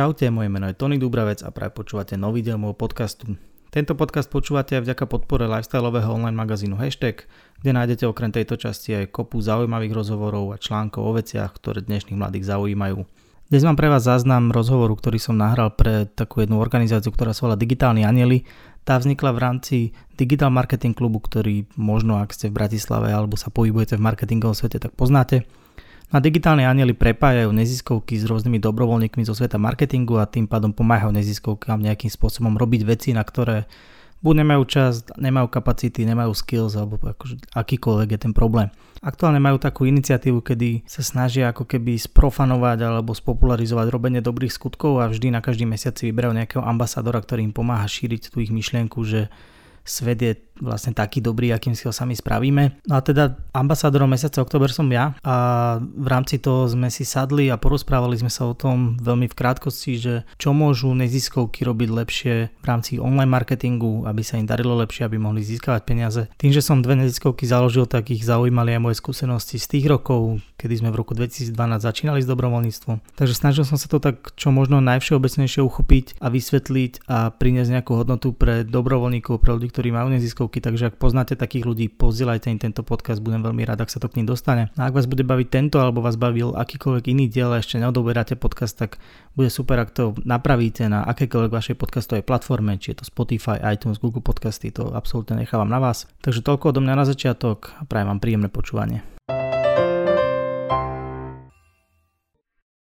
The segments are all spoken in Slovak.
Čaute, moje meno je Tony Dubravec a práve počúvate nový diel môjho podcastu. Tento podcast počúvate aj vďaka podpore lifestyleového online magazínu Hashtag, kde nájdete okrem tejto časti aj kopu zaujímavých rozhovorov a článkov o veciach, ktoré dnešných mladých zaujímajú. Dnes mám pre vás záznam rozhovoru, ktorý som nahral pre takú jednu organizáciu, ktorá sa volá Digitálni anieli. Tá vznikla v rámci Digital Marketing klubu, ktorý možno ak ste v Bratislave alebo sa pohybujete v marketingovom svete, tak poznáte. Na digitálne anieli prepájajú neziskovky s rôznymi dobrovoľníkmi zo sveta marketingu a tým pádom pomáhajú neziskovkám nejakým spôsobom robiť veci, na ktoré buď nemajú čas, nemajú kapacity, nemajú skills alebo akože akýkoľvek je ten problém. Aktuálne majú takú iniciatívu, kedy sa snažia ako keby sprofanovať alebo spopularizovať robenie dobrých skutkov a vždy na každý mesiac si vyberajú nejakého ambasadora, ktorý im pomáha šíriť tú ich myšlienku, že svet je vlastne taký dobrý, akým si ho sami spravíme. No a teda ambasádorom mesiaca október som ja a v rámci toho sme si sadli a porozprávali sme sa o tom veľmi v krátkosti, že čo môžu neziskovky robiť lepšie v rámci online marketingu, aby sa im darilo lepšie, aby mohli získavať peniaze. Tým, že som dve neziskovky založil, tak ich zaujímali aj moje skúsenosti z tých rokov, kedy sme v roku 2012 začínali s dobrovoľníctvom. Takže snažil som sa to tak čo možno najvšeobecnejšie uchopiť a vysvetliť a priniesť nejakú hodnotu pre dobrovoľníkov, pre ľudí, ktorí majú neziskovky stovky, takže ak poznáte takých ľudí, pozdielajte im tento podcast, budem veľmi rád, ak sa to k ním dostane. A ak vás bude baviť tento alebo vás bavil akýkoľvek iný diel a ešte neodoberáte podcast, tak bude super, ak to napravíte na akékoľvek vašej podcastovej platforme, či je to Spotify, iTunes, Google Podcasty, to absolútne nechávam na vás. Takže toľko odo mňa na začiatok a prajem vám príjemné počúvanie.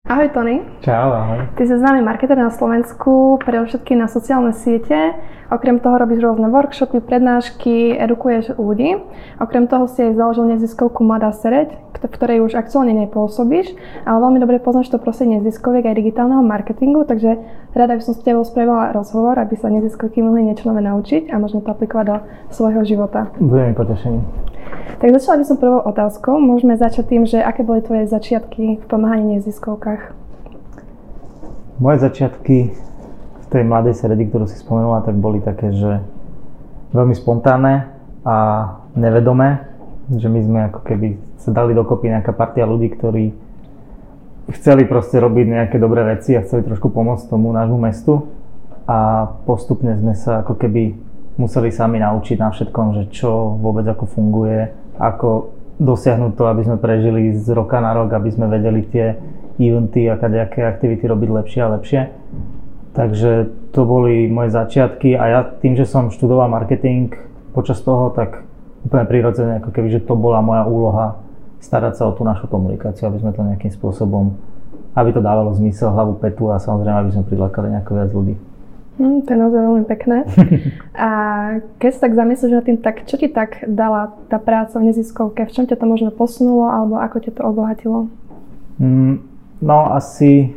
Ahoj Tony. Čau, ahoj. Ty si známy marketer na Slovensku, predovšetkým na sociálne siete. Okrem toho robíš rôzne workshopy, prednášky, edukuješ ľudí. Okrem toho si aj založil neziskovku Mladá Sereď, v ktorej už aktuálne nepôsobíš, ale veľmi dobre poznáš to prostredie neziskoviek aj digitálneho marketingu, takže rada by som s tebou spravila rozhovor, aby sa neziskovky mohli niečo nové naučiť a možno to aplikovať do svojho života. Budem mi potešený. Tak začala by som prvou otázkou. Môžeme začať tým, že aké boli tvoje začiatky v pomáhaní neziskovkách? Moje začiatky tej mladej sredi, ktorú si spomenula, tak boli také, že veľmi spontánne a nevedomé, že my sme ako keby sa dali dokopy nejaká partia ľudí, ktorí chceli proste robiť nejaké dobré veci a chceli trošku pomôcť tomu nášmu mestu a postupne sme sa ako keby museli sami naučiť na všetkom, že čo vôbec ako funguje, ako dosiahnuť to, aby sme prežili z roka na rok, aby sme vedeli tie eventy a kadejaké aktivity robiť lepšie a lepšie. Takže to boli moje začiatky a ja tým, že som študoval marketing počas toho, tak úplne prirodzene, ako keby, že to bola moja úloha starať sa o tú našu komunikáciu, aby sme to nejakým spôsobom, aby to dávalo zmysel, hlavu, petu a samozrejme, aby sme prilákali nejako viac ľudí. Hm, to je naozaj veľmi pekné. A keď sa tak zamyslíš nad tým, tak čo ti tak dala tá práca v neziskovke? V čom ťa to možno posunulo alebo ako ťa to obohatilo? Mm, no asi...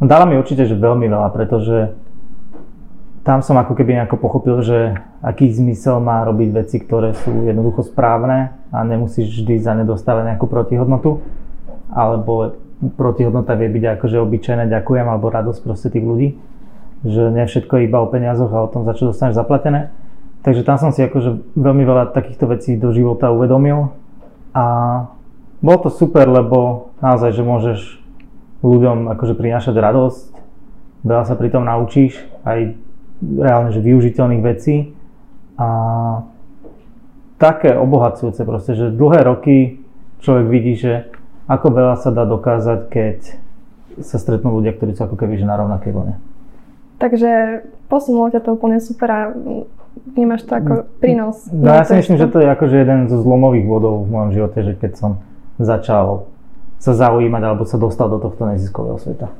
No, dala mi určite, že veľmi veľa, pretože tam som ako keby nejako pochopil, že aký zmysel má robiť veci, ktoré sú jednoducho správne a nemusíš vždy za ne dostávať nejakú protihodnotu. Alebo protihodnota vie byť akože obyčajné ďakujem alebo radosť proste tých ľudí že nie všetko je iba o peniazoch a o tom, za čo dostaneš zaplatené. Takže tam som si akože veľmi veľa takýchto vecí do života uvedomil a bolo to super, lebo naozaj, že môžeš ľuďom akože prinášať radosť, veľa sa pri tom naučíš, aj reálne, že využiteľných vecí a také obohacujúce proste, že dlhé roky človek vidí, že ako veľa sa dá dokázať, keď sa stretnú ľudia, ktorí sú ako keby že na rovnakej vlne. Takže posunulo ťa to úplne super a vnímaš to ako prínos. No ja si myslím, že to je akože jeden zo zlomových bodov v mojom živote, že keď som začal sa zaujímať alebo sa dostal do tohto neziskového sveta.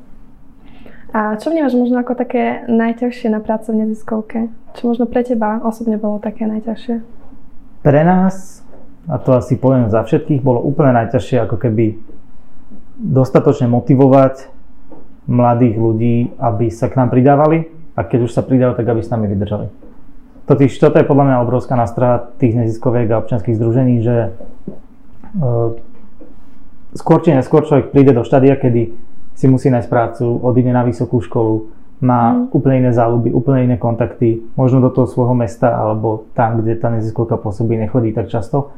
A čo vnímaš možno ako také najťažšie na práce v neziskovke? Čo možno pre teba osobne bolo také najťažšie? Pre nás, a to asi poviem za všetkých, bolo úplne najťažšie ako keby dostatočne motivovať mladých ľudí, aby sa k nám pridávali a keď už sa pridajú, tak aby s nami vydržali. Totiž toto je podľa mňa obrovská nástraha tých neziskoviek a občianských združení, že uh, skôr či neskôr človek príde do štádia, kedy si musí nájsť prácu, odíde na vysokú školu, má mm. úplne iné záľuby, úplne iné kontakty, možno do toho svojho mesta alebo tam, kde tá neziskovka pôsobí, nechodí tak často.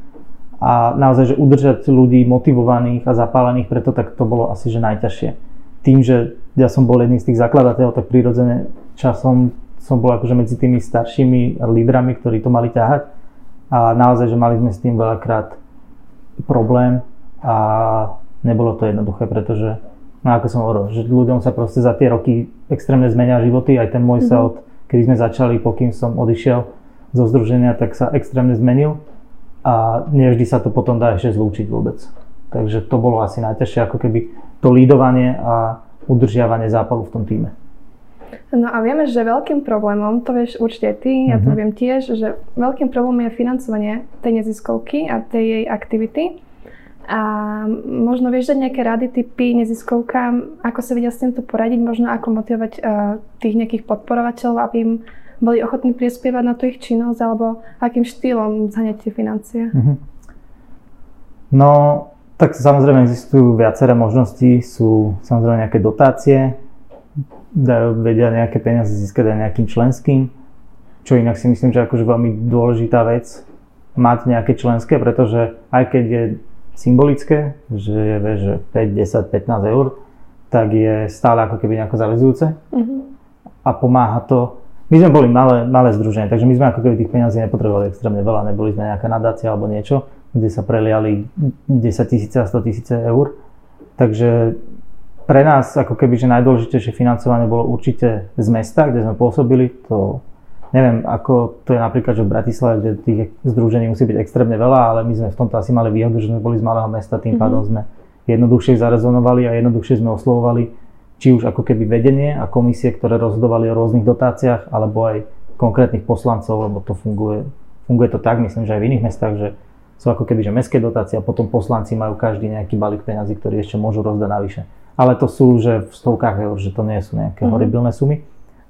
A naozaj, že udržať ľudí motivovaných a zapálených preto, tak to bolo asi že najťažšie tým, že ja som bol jedným z tých zakladateľov, tak prirodzene časom som bol akože medzi tými staršími lídrami, ktorí to mali ťahať a naozaj, že mali sme s tým veľakrát problém a nebolo to jednoduché, pretože no ako som hovoril, že ľuďom sa proste za tie roky extrémne zmenia životy, aj ten môj mm-hmm. sa od, kedy sme začali, pokým som odišiel zo združenia, tak sa extrémne zmenil a nevždy sa to potom dá ešte zlúčiť vôbec. Takže to bolo asi najťažšie, ako keby to lídovanie a udržiavanie zápalu v tom týme. No a vieme, že veľkým problémom, to vieš určite ty, ja to mm-hmm. viem tiež, že veľkým problémom je financovanie tej neziskovky a tej jej aktivity. A možno vieš dať nejaké rady, typy neziskovkám, ako sa vedia s týmto poradiť, možno ako motivovať uh, tých nejakých podporovateľov, aby im boli ochotní prispievať na tú ich činnosť, alebo akým štýlom zhaňať tie financie? Mm-hmm. No, tak samozrejme existujú viaceré možnosti, sú samozrejme nejaké dotácie, dajú, vedia nejaké peniaze získať aj nejakým členským, čo inak si myslím, že akože veľmi dôležitá vec mať nejaké členské, pretože aj keď je symbolické, že je vieš, že 5, 10, 15 eur, tak je stále ako keby nejako zavezujúce mm-hmm. a pomáha to. My sme boli malé, malé združenie, takže my sme ako keby tých peniazí nepotrebovali extrémne veľa, neboli sme nejaká nadácia alebo niečo, kde sa preliali 10 tisíce a 100 tisíce eur. Takže pre nás ako keby, že najdôležitejšie financovanie bolo určite z mesta, kde sme pôsobili. To neviem, ako to je napríklad, že v Bratislave, kde tých združení musí byť extrémne veľa, ale my sme v tomto asi mali výhodu, že sme boli z malého mesta, tým mm-hmm. pádom sme jednoduchšie zarezonovali a jednoduchšie sme oslovovali či už ako keby vedenie a komisie, ktoré rozhodovali o rôznych dotáciách, alebo aj konkrétnych poslancov, lebo to funguje, funguje to tak, myslím, že aj v iných mestách, že sú ako keby že mestské dotácie a potom poslanci majú každý nejaký balík peniazy, ktorý ešte môžu rozdať navyše ale to sú že v stovkách eur, že to nie sú nejaké mm-hmm. horibilné sumy.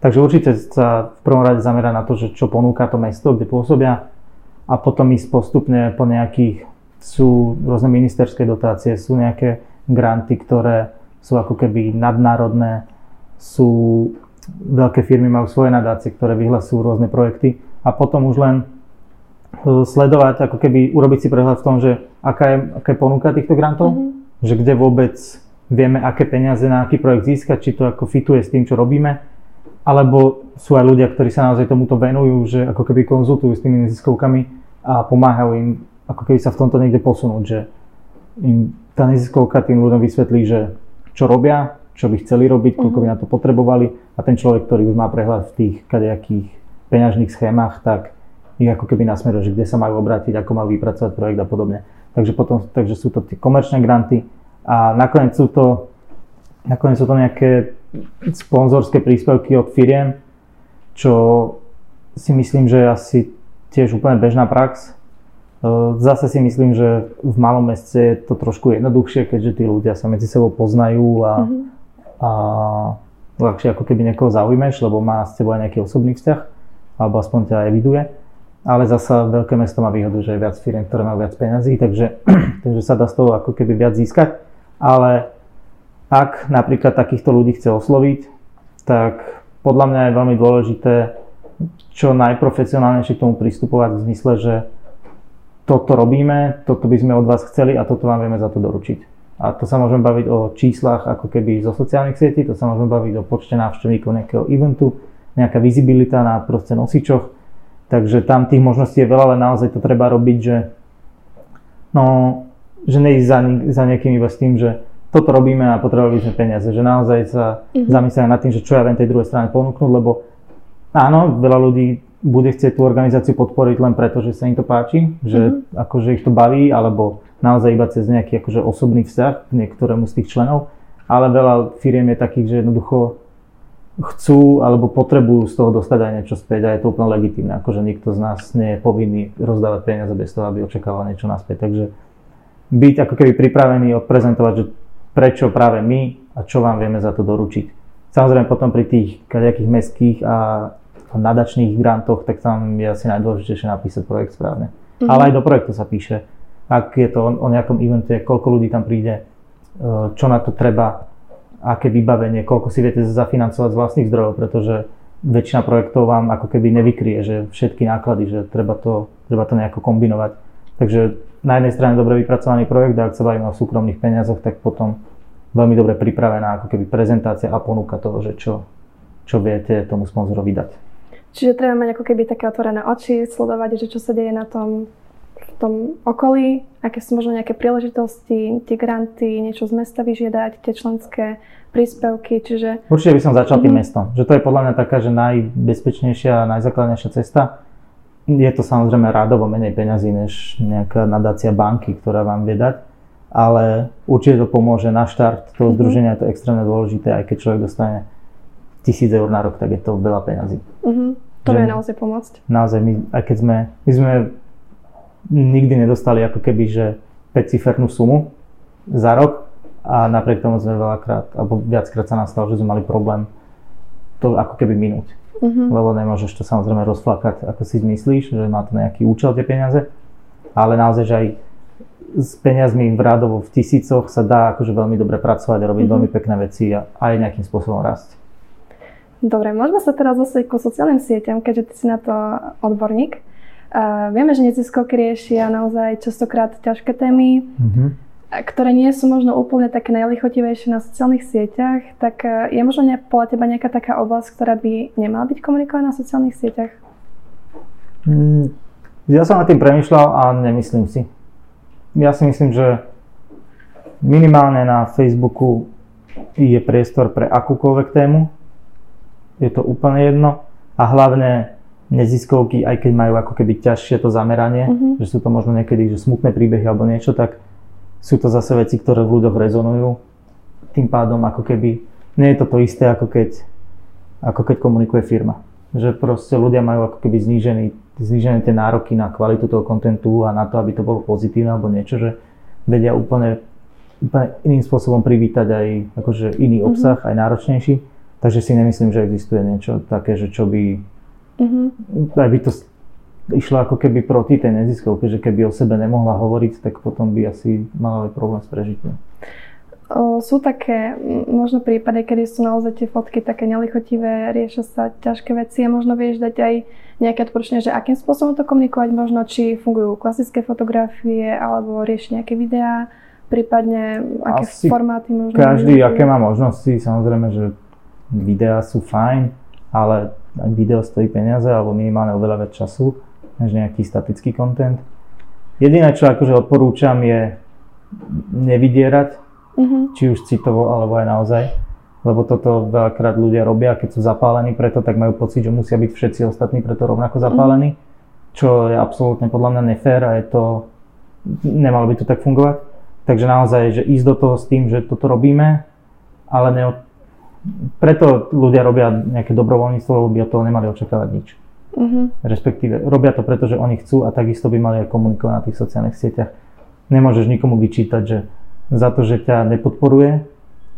Takže určite sa v prvom rade zamerá na to, že čo ponúka to mesto, kde pôsobia a potom ísť postupne po nejakých, sú rôzne ministerské dotácie, sú nejaké granty, ktoré sú ako keby nadnárodné, sú veľké firmy majú svoje nadácie, ktoré vyhlasujú rôzne projekty a potom už len e, sledovať, ako keby urobiť si prehľad v tom, že aká je, aká je ponuka týchto grantov, mm-hmm. že kde vôbec vieme, aké peniaze na aký projekt získať, či to ako fituje s tým, čo robíme, alebo sú aj ľudia, ktorí sa naozaj tomuto venujú, že ako keby konzultujú s tými neziskovkami a pomáhajú im ako keby sa v tomto niekde posunúť, že im tá neziskovka tým ľuďom vysvetlí, že čo robia, čo by chceli robiť, koľko by mhm. na to potrebovali a ten človek, ktorý už má prehľad v tých kadejakých peňažných schémach, tak ich ako keby nasmeruje, že kde sa majú obrátiť, ako majú vypracovať projekt a podobne. Takže potom, takže sú to tie komerčné granty, a nakoniec sú to, nakoniec sú to nejaké sponzorské príspevky od firiem, čo si myslím, že je asi tiež úplne bežná prax. E, zase si myslím, že v malom meste je to trošku jednoduchšie, keďže tí ľudia sa medzi sebou poznajú a, mm-hmm. a ľahšie ako keby niekoho zaujmeš, lebo má s tebou aj nejaký osobný vzťah, alebo aspoň ťa eviduje. Ale zasa veľké mesto má výhodu, že je viac firiem, ktoré majú viac peňazí, takže, takže sa dá z toho ako keby viac získať ale ak napríklad takýchto ľudí chce osloviť, tak podľa mňa je veľmi dôležité čo najprofesionálnejšie k tomu pristupovať v zmysle, že toto robíme, toto by sme od vás chceli a toto vám vieme za to doručiť. A to sa môžeme baviť o číslach ako keby zo sociálnych sietí, to sa môžeme baviť o počte návštevníkov nejakého eventu, nejaká vizibilita na proste nosičoch. Takže tam tých možností je veľa, ale naozaj to treba robiť, že no, že neísť za, za nejakým iba s tým, že toto robíme a potrebovali sme peniaze, že naozaj sa mm-hmm. zamyslieť nad tým, že čo ja viem tej druhej strane ponúknuť, lebo áno, veľa ľudí bude chcieť tú organizáciu podporiť len preto, že sa im to páči, že mm-hmm. akože ich to baví, alebo naozaj iba cez nejaký akože osobný vzťah k niektorému z tých členov, ale veľa firiem je takých, že jednoducho chcú alebo potrebujú z toho dostať aj niečo späť a je to úplne legitimné, akože nikto z nás nie je povinný rozdávať peniaze bez toho, aby očakával niečo naspäť, takže byť ako keby pripravený odprezentovať, že prečo práve my a čo vám vieme za to doručiť. Samozrejme potom pri tých nejakých mestských a nadačných grantoch, tak tam je asi najdôležitejšie napísať projekt správne. Mm-hmm. Ale aj do projektu sa píše, ak je to o, o nejakom evente, koľko ľudí tam príde, e, čo na to treba, aké vybavenie, koľko si viete zafinancovať z vlastných zdrojov, pretože väčšina projektov vám ako keby nevykrie, že všetky náklady, že treba to, treba to nejako kombinovať. Takže na jednej strane dobre vypracovaný projekt a ak sa bavíme o súkromných peniazoch, tak potom veľmi dobre pripravená ako keby prezentácia a ponuka toho, že čo, čo viete tomu sponzorovi dať. Čiže treba mať ako keby také otvorené oči, sledovať, že čo sa deje na tom, v tom okolí, aké sú možno nejaké príležitosti, tie granty, niečo z mesta vyžiadať, tie členské príspevky, čiže... Určite by som začal tým mm-hmm. mestom, že to je podľa mňa taká, že najbezpečnejšia a najzákladnejšia cesta. Je to samozrejme rádovo menej peňazí než nejaká nadácia banky, ktorá vám vie dať, ale určite to pomôže na štart toho mm-hmm. združenia, je to extrémne dôležité, aj keď človek dostane tisíc eur na rok, tak je to veľa peňazí. Mm-hmm. To vie naozaj pomôcť. Naozaj, my, aj keď sme, my sme nikdy nedostali ako keby, že 5 cifernú sumu za rok a napriek tomu sme veľakrát, alebo viackrát sa nastalo, že sme mali problém to ako keby minúť. Mm-hmm. Lebo nemôžeš to samozrejme rozflakať, ako si myslíš, že má to nejaký účel tie peniaze, ale naozaj, že aj s peniazmi v rádovo v tisícoch sa dá akože veľmi dobre pracovať a robiť mm-hmm. veľmi pekné veci a aj nejakým spôsobom rásť. Dobre, môžeme sa teraz zostať ku sociálnym sieťam, keďže ty si na to odborník. Uh, vieme, že neziskovky riešia naozaj častokrát ťažké témy, mm-hmm. Ktoré nie sú možno úplne také najlichotivejšie na sociálnych sieťach, tak uh, je možno ne, podľa teba nejaká taká oblasť, ktorá by nemala byť komunikovaná na sociálnych sieťach? Mm, ja som nad tým premyšľal a nemyslím si. Ja si myslím, že minimálne na Facebooku je priestor pre akúkoľvek tému, je to úplne jedno a hlavne neziskovky, aj keď majú ako keby ťažšie to zameranie, mm-hmm. že sú to možno niekedy že smutné príbehy alebo niečo, tak sú to zase veci, ktoré v ľuďoch rezonujú. Tým pádom ako keby nie je to to isté, ako keď, ako keď komunikuje firma. Že proste ľudia majú ako keby znížený, znížené tie nároky na kvalitu toho kontentu a na to, aby to bolo pozitívne alebo niečo, že vedia úplne, úplne iným spôsobom privítať aj akože iný mhm. obsah, mm-hmm. aj náročnejší Takže si nemyslím, že existuje niečo také, že čo by... Mm-hmm. Aj by to išlo ako keby proti tej neziskovke, že keby o sebe nemohla hovoriť, tak potom by asi mala aj problém s prežitím. Sú také možno prípady, kedy sú naozaj tie fotky také nelichotivé, riešia sa ťažké veci a možno vieš dať aj nejaké odporúčanie, že akým spôsobom to komunikovať, možno či fungujú klasické fotografie alebo rieši nejaké videá, prípadne aké Asi formáty možno. Každý, aké má možnosti, samozrejme, že videá sú fajn, ale video stojí peniaze alebo minimálne oveľa viac času než nejaký statický content. Jediné, čo akože odporúčam je nevydierať, mm-hmm. či už citovo alebo aj naozaj, lebo toto veľakrát ľudia robia, keď sú zapálení preto, tak majú pocit, že musia byť všetci ostatní preto rovnako zapálení, mm-hmm. čo je absolútne podľa mňa nefér a je to, nemalo by to tak fungovať. Takže naozaj, že ísť do toho s tým, že toto robíme, ale neod, preto ľudia robia nejaké dobrovoľníctvo, lebo by od toho nemali očakávať nič. Uh-huh. Respektíve robia to preto, že oni chcú a takisto by mali aj komunikovať na tých sociálnych sieťach. Nemôžeš nikomu vyčítať, že za to, že ťa nepodporuje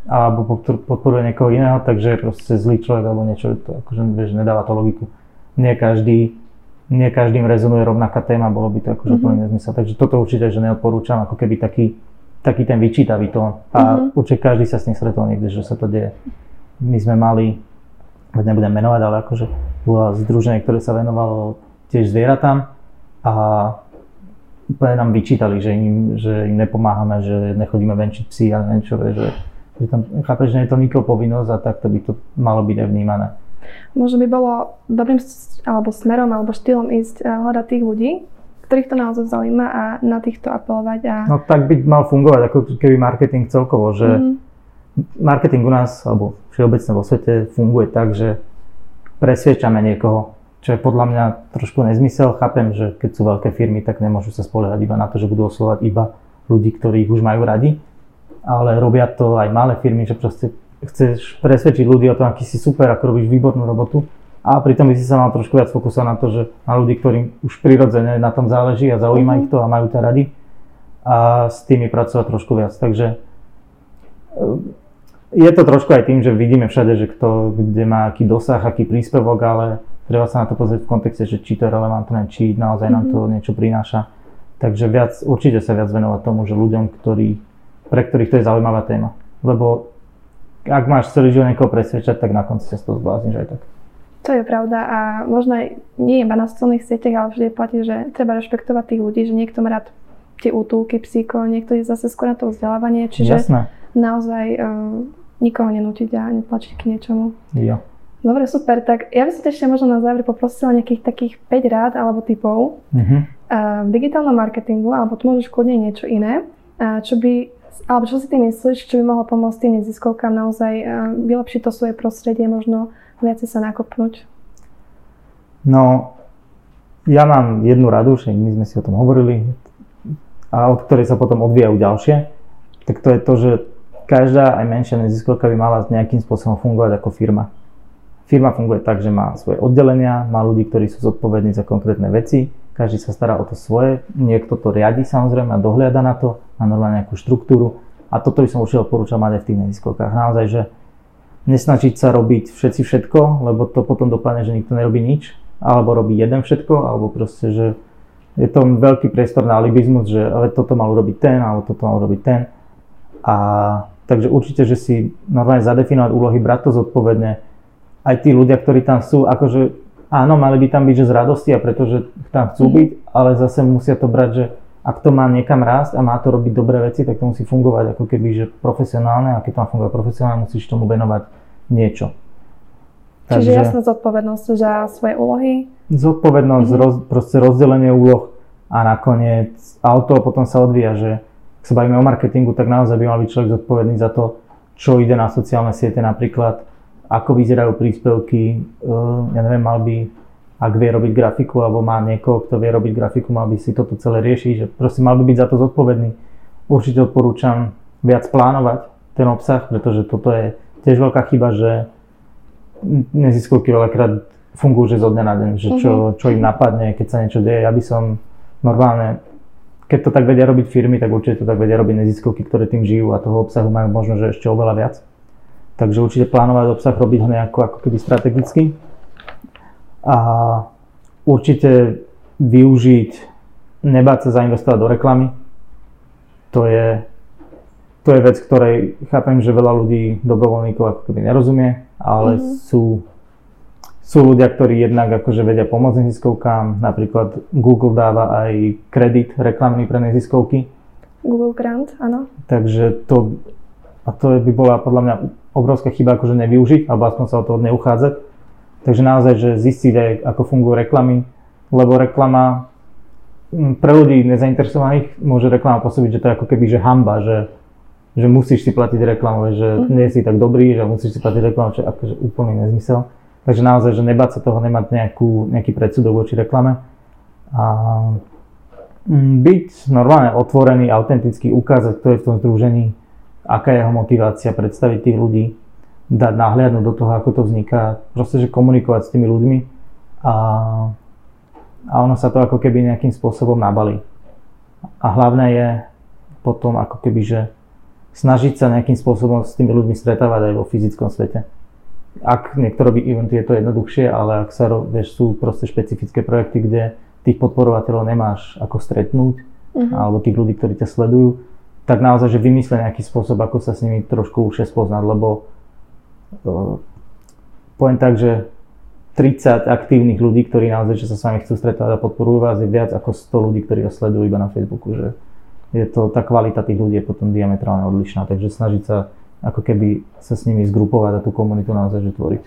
alebo podporuje niekoho iného, takže je proste zlý človek alebo niečo, to akože vieš, nedáva to logiku. Nie každý, nie každým rezonuje rovnaká téma, bolo by to akože uh-huh. úplne nezmysel. Takže toto určite, že neodporúčam ako keby taký, taký ten vyčítavý tón. A uh-huh. určite každý sa s ním stretol niekde, že sa to deje my sme mali, nebudem menovať, ale akože bolo združenie, ktoré sa venovalo tiež zvieratám a úplne nám vyčítali, že im, že im nepomáhame, že nechodíme venčiť psi a neviem čo, že, že tam, chápeš, že je to nikoho povinnosť a takto by to malo byť aj vnímané. Možno by bolo dobrým alebo smerom alebo štýlom ísť hľadať tých ľudí, ktorých to naozaj zaujíma a na týchto apelovať. A... No tak by mal fungovať ako keby marketing celkovo, že mm-hmm marketing u nás, alebo všeobecne vo svete funguje tak, že presviečame niekoho, čo je podľa mňa trošku nezmysel. Chápem, že keď sú veľké firmy, tak nemôžu sa spoliehať iba na to, že budú oslovať iba ľudí, ktorých už majú radi, ale robia to aj malé firmy, že proste chceš presvedčiť ľudí o tom, aký si super, ako robíš výbornú robotu a pritom by si sa mal trošku viac fokusovať na to, že na ľudí, ktorým už prirodzene na tom záleží a zaujíma mm-hmm. ich to a majú to radi a s tými pracovať trošku viac. Takže je to trošku aj tým, že vidíme všade, že kto kde má aký dosah, aký príspevok, ale treba sa na to pozrieť v kontexte, že či to je relevantné, či naozaj nám to mhm. niečo prináša. Takže viac, určite sa viac venovať tomu, že ľuďom, ktorí, pre ktorých to je zaujímavá téma. Lebo ak máš celý život niekoho presvedčať, tak na konci sa z toho zblázniš aj tak. To je pravda a možno aj nie iba na sociálnych sieťach, ale vždy platí, že treba rešpektovať tých ľudí, že niekto má rád tie útulky, psíko, niekto je zase skôr na to vzdelávanie, čiže Jasné naozaj uh, nikoho nenútiť a netlačiť k niečomu. Jo. Dobre, super. Tak ja by som ešte možno na záver poprosila nejakých takých 5 rád alebo typov Mhm. uh, v digitálnom marketingu, alebo tu môžeš kľudne niečo iné, uh, čo by, alebo čo si ty myslíš, čo by mohlo pomôcť tým neziskovkám naozaj vylepšiť to svoje prostredie, možno viacej sa nakopnúť? No, ja mám jednu radu, však my sme si o tom hovorili, a od ktorej sa potom odvíjajú ďalšie, tak to je to, že každá aj menšia neziskovka by mala nejakým spôsobom fungovať ako firma. Firma funguje tak, že má svoje oddelenia, má ľudí, ktorí sú zodpovední za konkrétne veci, každý sa stará o to svoje, niekto to riadi samozrejme a dohliada na to, má normálne nejakú štruktúru a toto by som určite odporúčal mať aj v tých neziskovkách. Naozaj, že nesnažiť sa robiť všetci všetko, lebo to potom dopadne, že nikto nerobí nič, alebo robí jeden všetko, alebo proste, že je to veľký priestor na alibizmus, že ale toto mal urobiť ten, alebo toto mal urobiť ten. A takže určite, že si normálne zadefinovať úlohy, brať to zodpovedne, aj tí ľudia, ktorí tam sú, akože áno, mali by tam byť, že z radosti a pretože tam chcú byť, ale zase musia to brať, že ak to má niekam rásť a má to robiť dobré veci, tak to musí fungovať ako keby, že profesionálne a keď to má fungovať profesionálne, musíš tomu venovať niečo. Čiže jasná zodpovednosť za svoje úlohy. Zodpovednosť, Mhm. roz, proste rozdelenie úloh a nakoniec auto potom sa odvíja, že ak sa bavíme o marketingu, tak naozaj by mal byť človek zodpovedný za to, čo ide na sociálne siete napríklad, ako vyzerajú príspevky, eh, ja neviem, mal by, ak vie robiť grafiku, alebo má niekoho, kto vie robiť grafiku, mal by si toto celé riešiť, že proste mal by byť za to zodpovedný. Určite odporúčam viac plánovať ten obsah, pretože toto je tiež veľká chyba, že neziskovky veľakrát fungujú že zo dňa na deň, že čo, čo im napadne, keď sa niečo deje. Ja by som normálne, keď to tak vedia robiť firmy, tak určite to tak vedia robiť neziskovky, ktoré tým žijú a toho obsahu majú možno, že ešte oveľa viac. Takže určite plánovať obsah, robiť ho nejako ako keby strategicky. A určite využiť, nebáť sa zainvestovať do reklamy. To je, to je vec, ktorej chápem, že veľa ľudí, dobrovoľníkov ako keby nerozumie, ale Mhm. sú, sú ľudia, ktorí jednak akože vedia pomôcť neziskovkám. Napríklad Google dáva aj kredit reklamný pre neziskovky. Google Grant, áno. Takže to, a to by bola podľa mňa obrovská chyba, akože nevyužiť, alebo aspoň sa o to neuchádzať. Takže naozaj, že zistiť aj, ako fungujú reklamy, lebo reklama mm, pre ľudí nezainteresovaných môže reklama pôsobiť, že to je ako keby, že hamba, že, že musíš si platiť reklamu, že Mhm. nie si tak dobrý, že musíš si platiť reklamu, čo je akože úplný nezmysel. Takže naozaj, že nebáť sa toho, nemať nejakú, nejaký predsudok voči reklame. A mm, byť normálne otvorený, autentický, ukázať, kto je v tom združení, aká je jeho motivácia, predstaviť tých ľudí, dať nahliadnúť do toho, ako to vzniká, proste, že komunikovať s tými ľuďmi a, a ono sa to ako keby nejakým spôsobom nabalí. A hlavné je potom ako keby, že snažiť sa nejakým spôsobom s tými ľuďmi stretávať aj vo fyzickom svete. Ak niekto robí eventy, je to jednoduchšie, ale ak sa, vieš, sú proste špecifické projekty, kde tých podporovateľov nemáš ako stretnúť, Mhm. alebo tých ľudí, ktorí ťa sledujú, tak naozaj, že vymysle nejaký spôsob, ako sa s nimi trošku užšie spoznať, lebo uh, poviem tak, že 30 aktívnych ľudí, ktorí naozaj, že sa s vami chcú stretávať a podporujú vás, je viac ako 100 ľudí, ktorí vás sledujú iba na Facebooku, že je to, tá kvalita tých ľudí je potom diametrálne odlišná, takže snažiť sa ako keby sa s nimi zgrupovať a tú komunitu naozaj že tvoriť.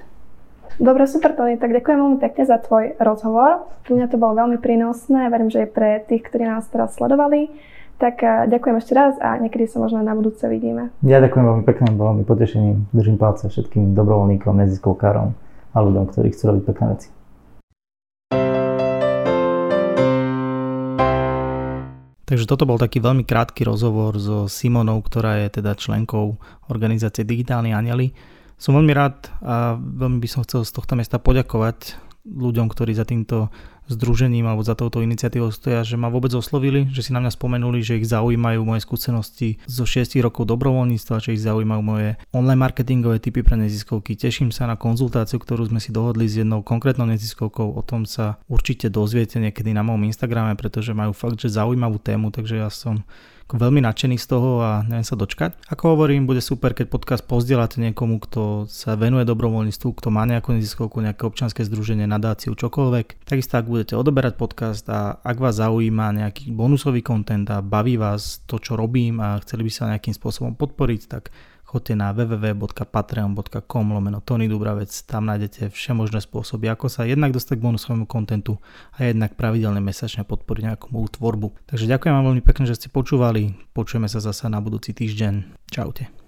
Dobre, super Tony, tak ďakujem veľmi pekne za tvoj rozhovor. Pre mňa to bolo veľmi prínosné, verím, že aj pre tých, ktorí nás teraz sledovali. Tak eh, ďakujem ešte raz a niekedy sa možno na budúce vidíme. Ja ďakujem veľmi pekne, bolo mi potešením, držím palce všetkým dobrovoľníkom, neziskovkárom a ľuďom, ktorí chcú robiť pekné veci. Takže toto bol taký veľmi krátky rozhovor so Simonou, ktorá je teda členkou organizácie Digitálni anieli. Som veľmi rád a veľmi by som chcel z tohto miesta poďakovať ľuďom, ktorí za týmto združením alebo za touto iniciatívou stoja, že ma vôbec oslovili, že si na mňa spomenuli, že ich zaujímajú moje skúsenosti zo 6 rokov dobrovoľníctva, že ich zaujímajú moje online marketingové typy pre neziskovky. Teším sa na konzultáciu, ktorú sme si dohodli s jednou konkrétnou neziskovkou. O tom sa určite dozviete niekedy na mojom Instagrame, pretože majú fakt, že zaujímavú tému, takže ja som veľmi nadšený z toho a neviem sa dočkať. Ako hovorím, bude super, keď podcast pozdieľate niekomu, kto sa venuje dobrovoľníctvu, kto má nejakú neziskovku, nejaké občanské združenie, nadáciu, čokoľvek. Takisto ak bude budete odoberať podcast a ak vás zaujíma nejaký bonusový kontent a baví vás to, čo robím a chceli by sa nejakým spôsobom podporiť, tak chodte na www.patreon.com lomeno Tony Dubravec, tam nájdete všemožné spôsoby, ako sa jednak dostať k bonusovému kontentu a jednak pravidelne mesačne podporiť nejakú moju tvorbu. Takže ďakujem vám veľmi pekne, že ste počúvali, počujeme sa zasa na budúci týždeň. Čaute.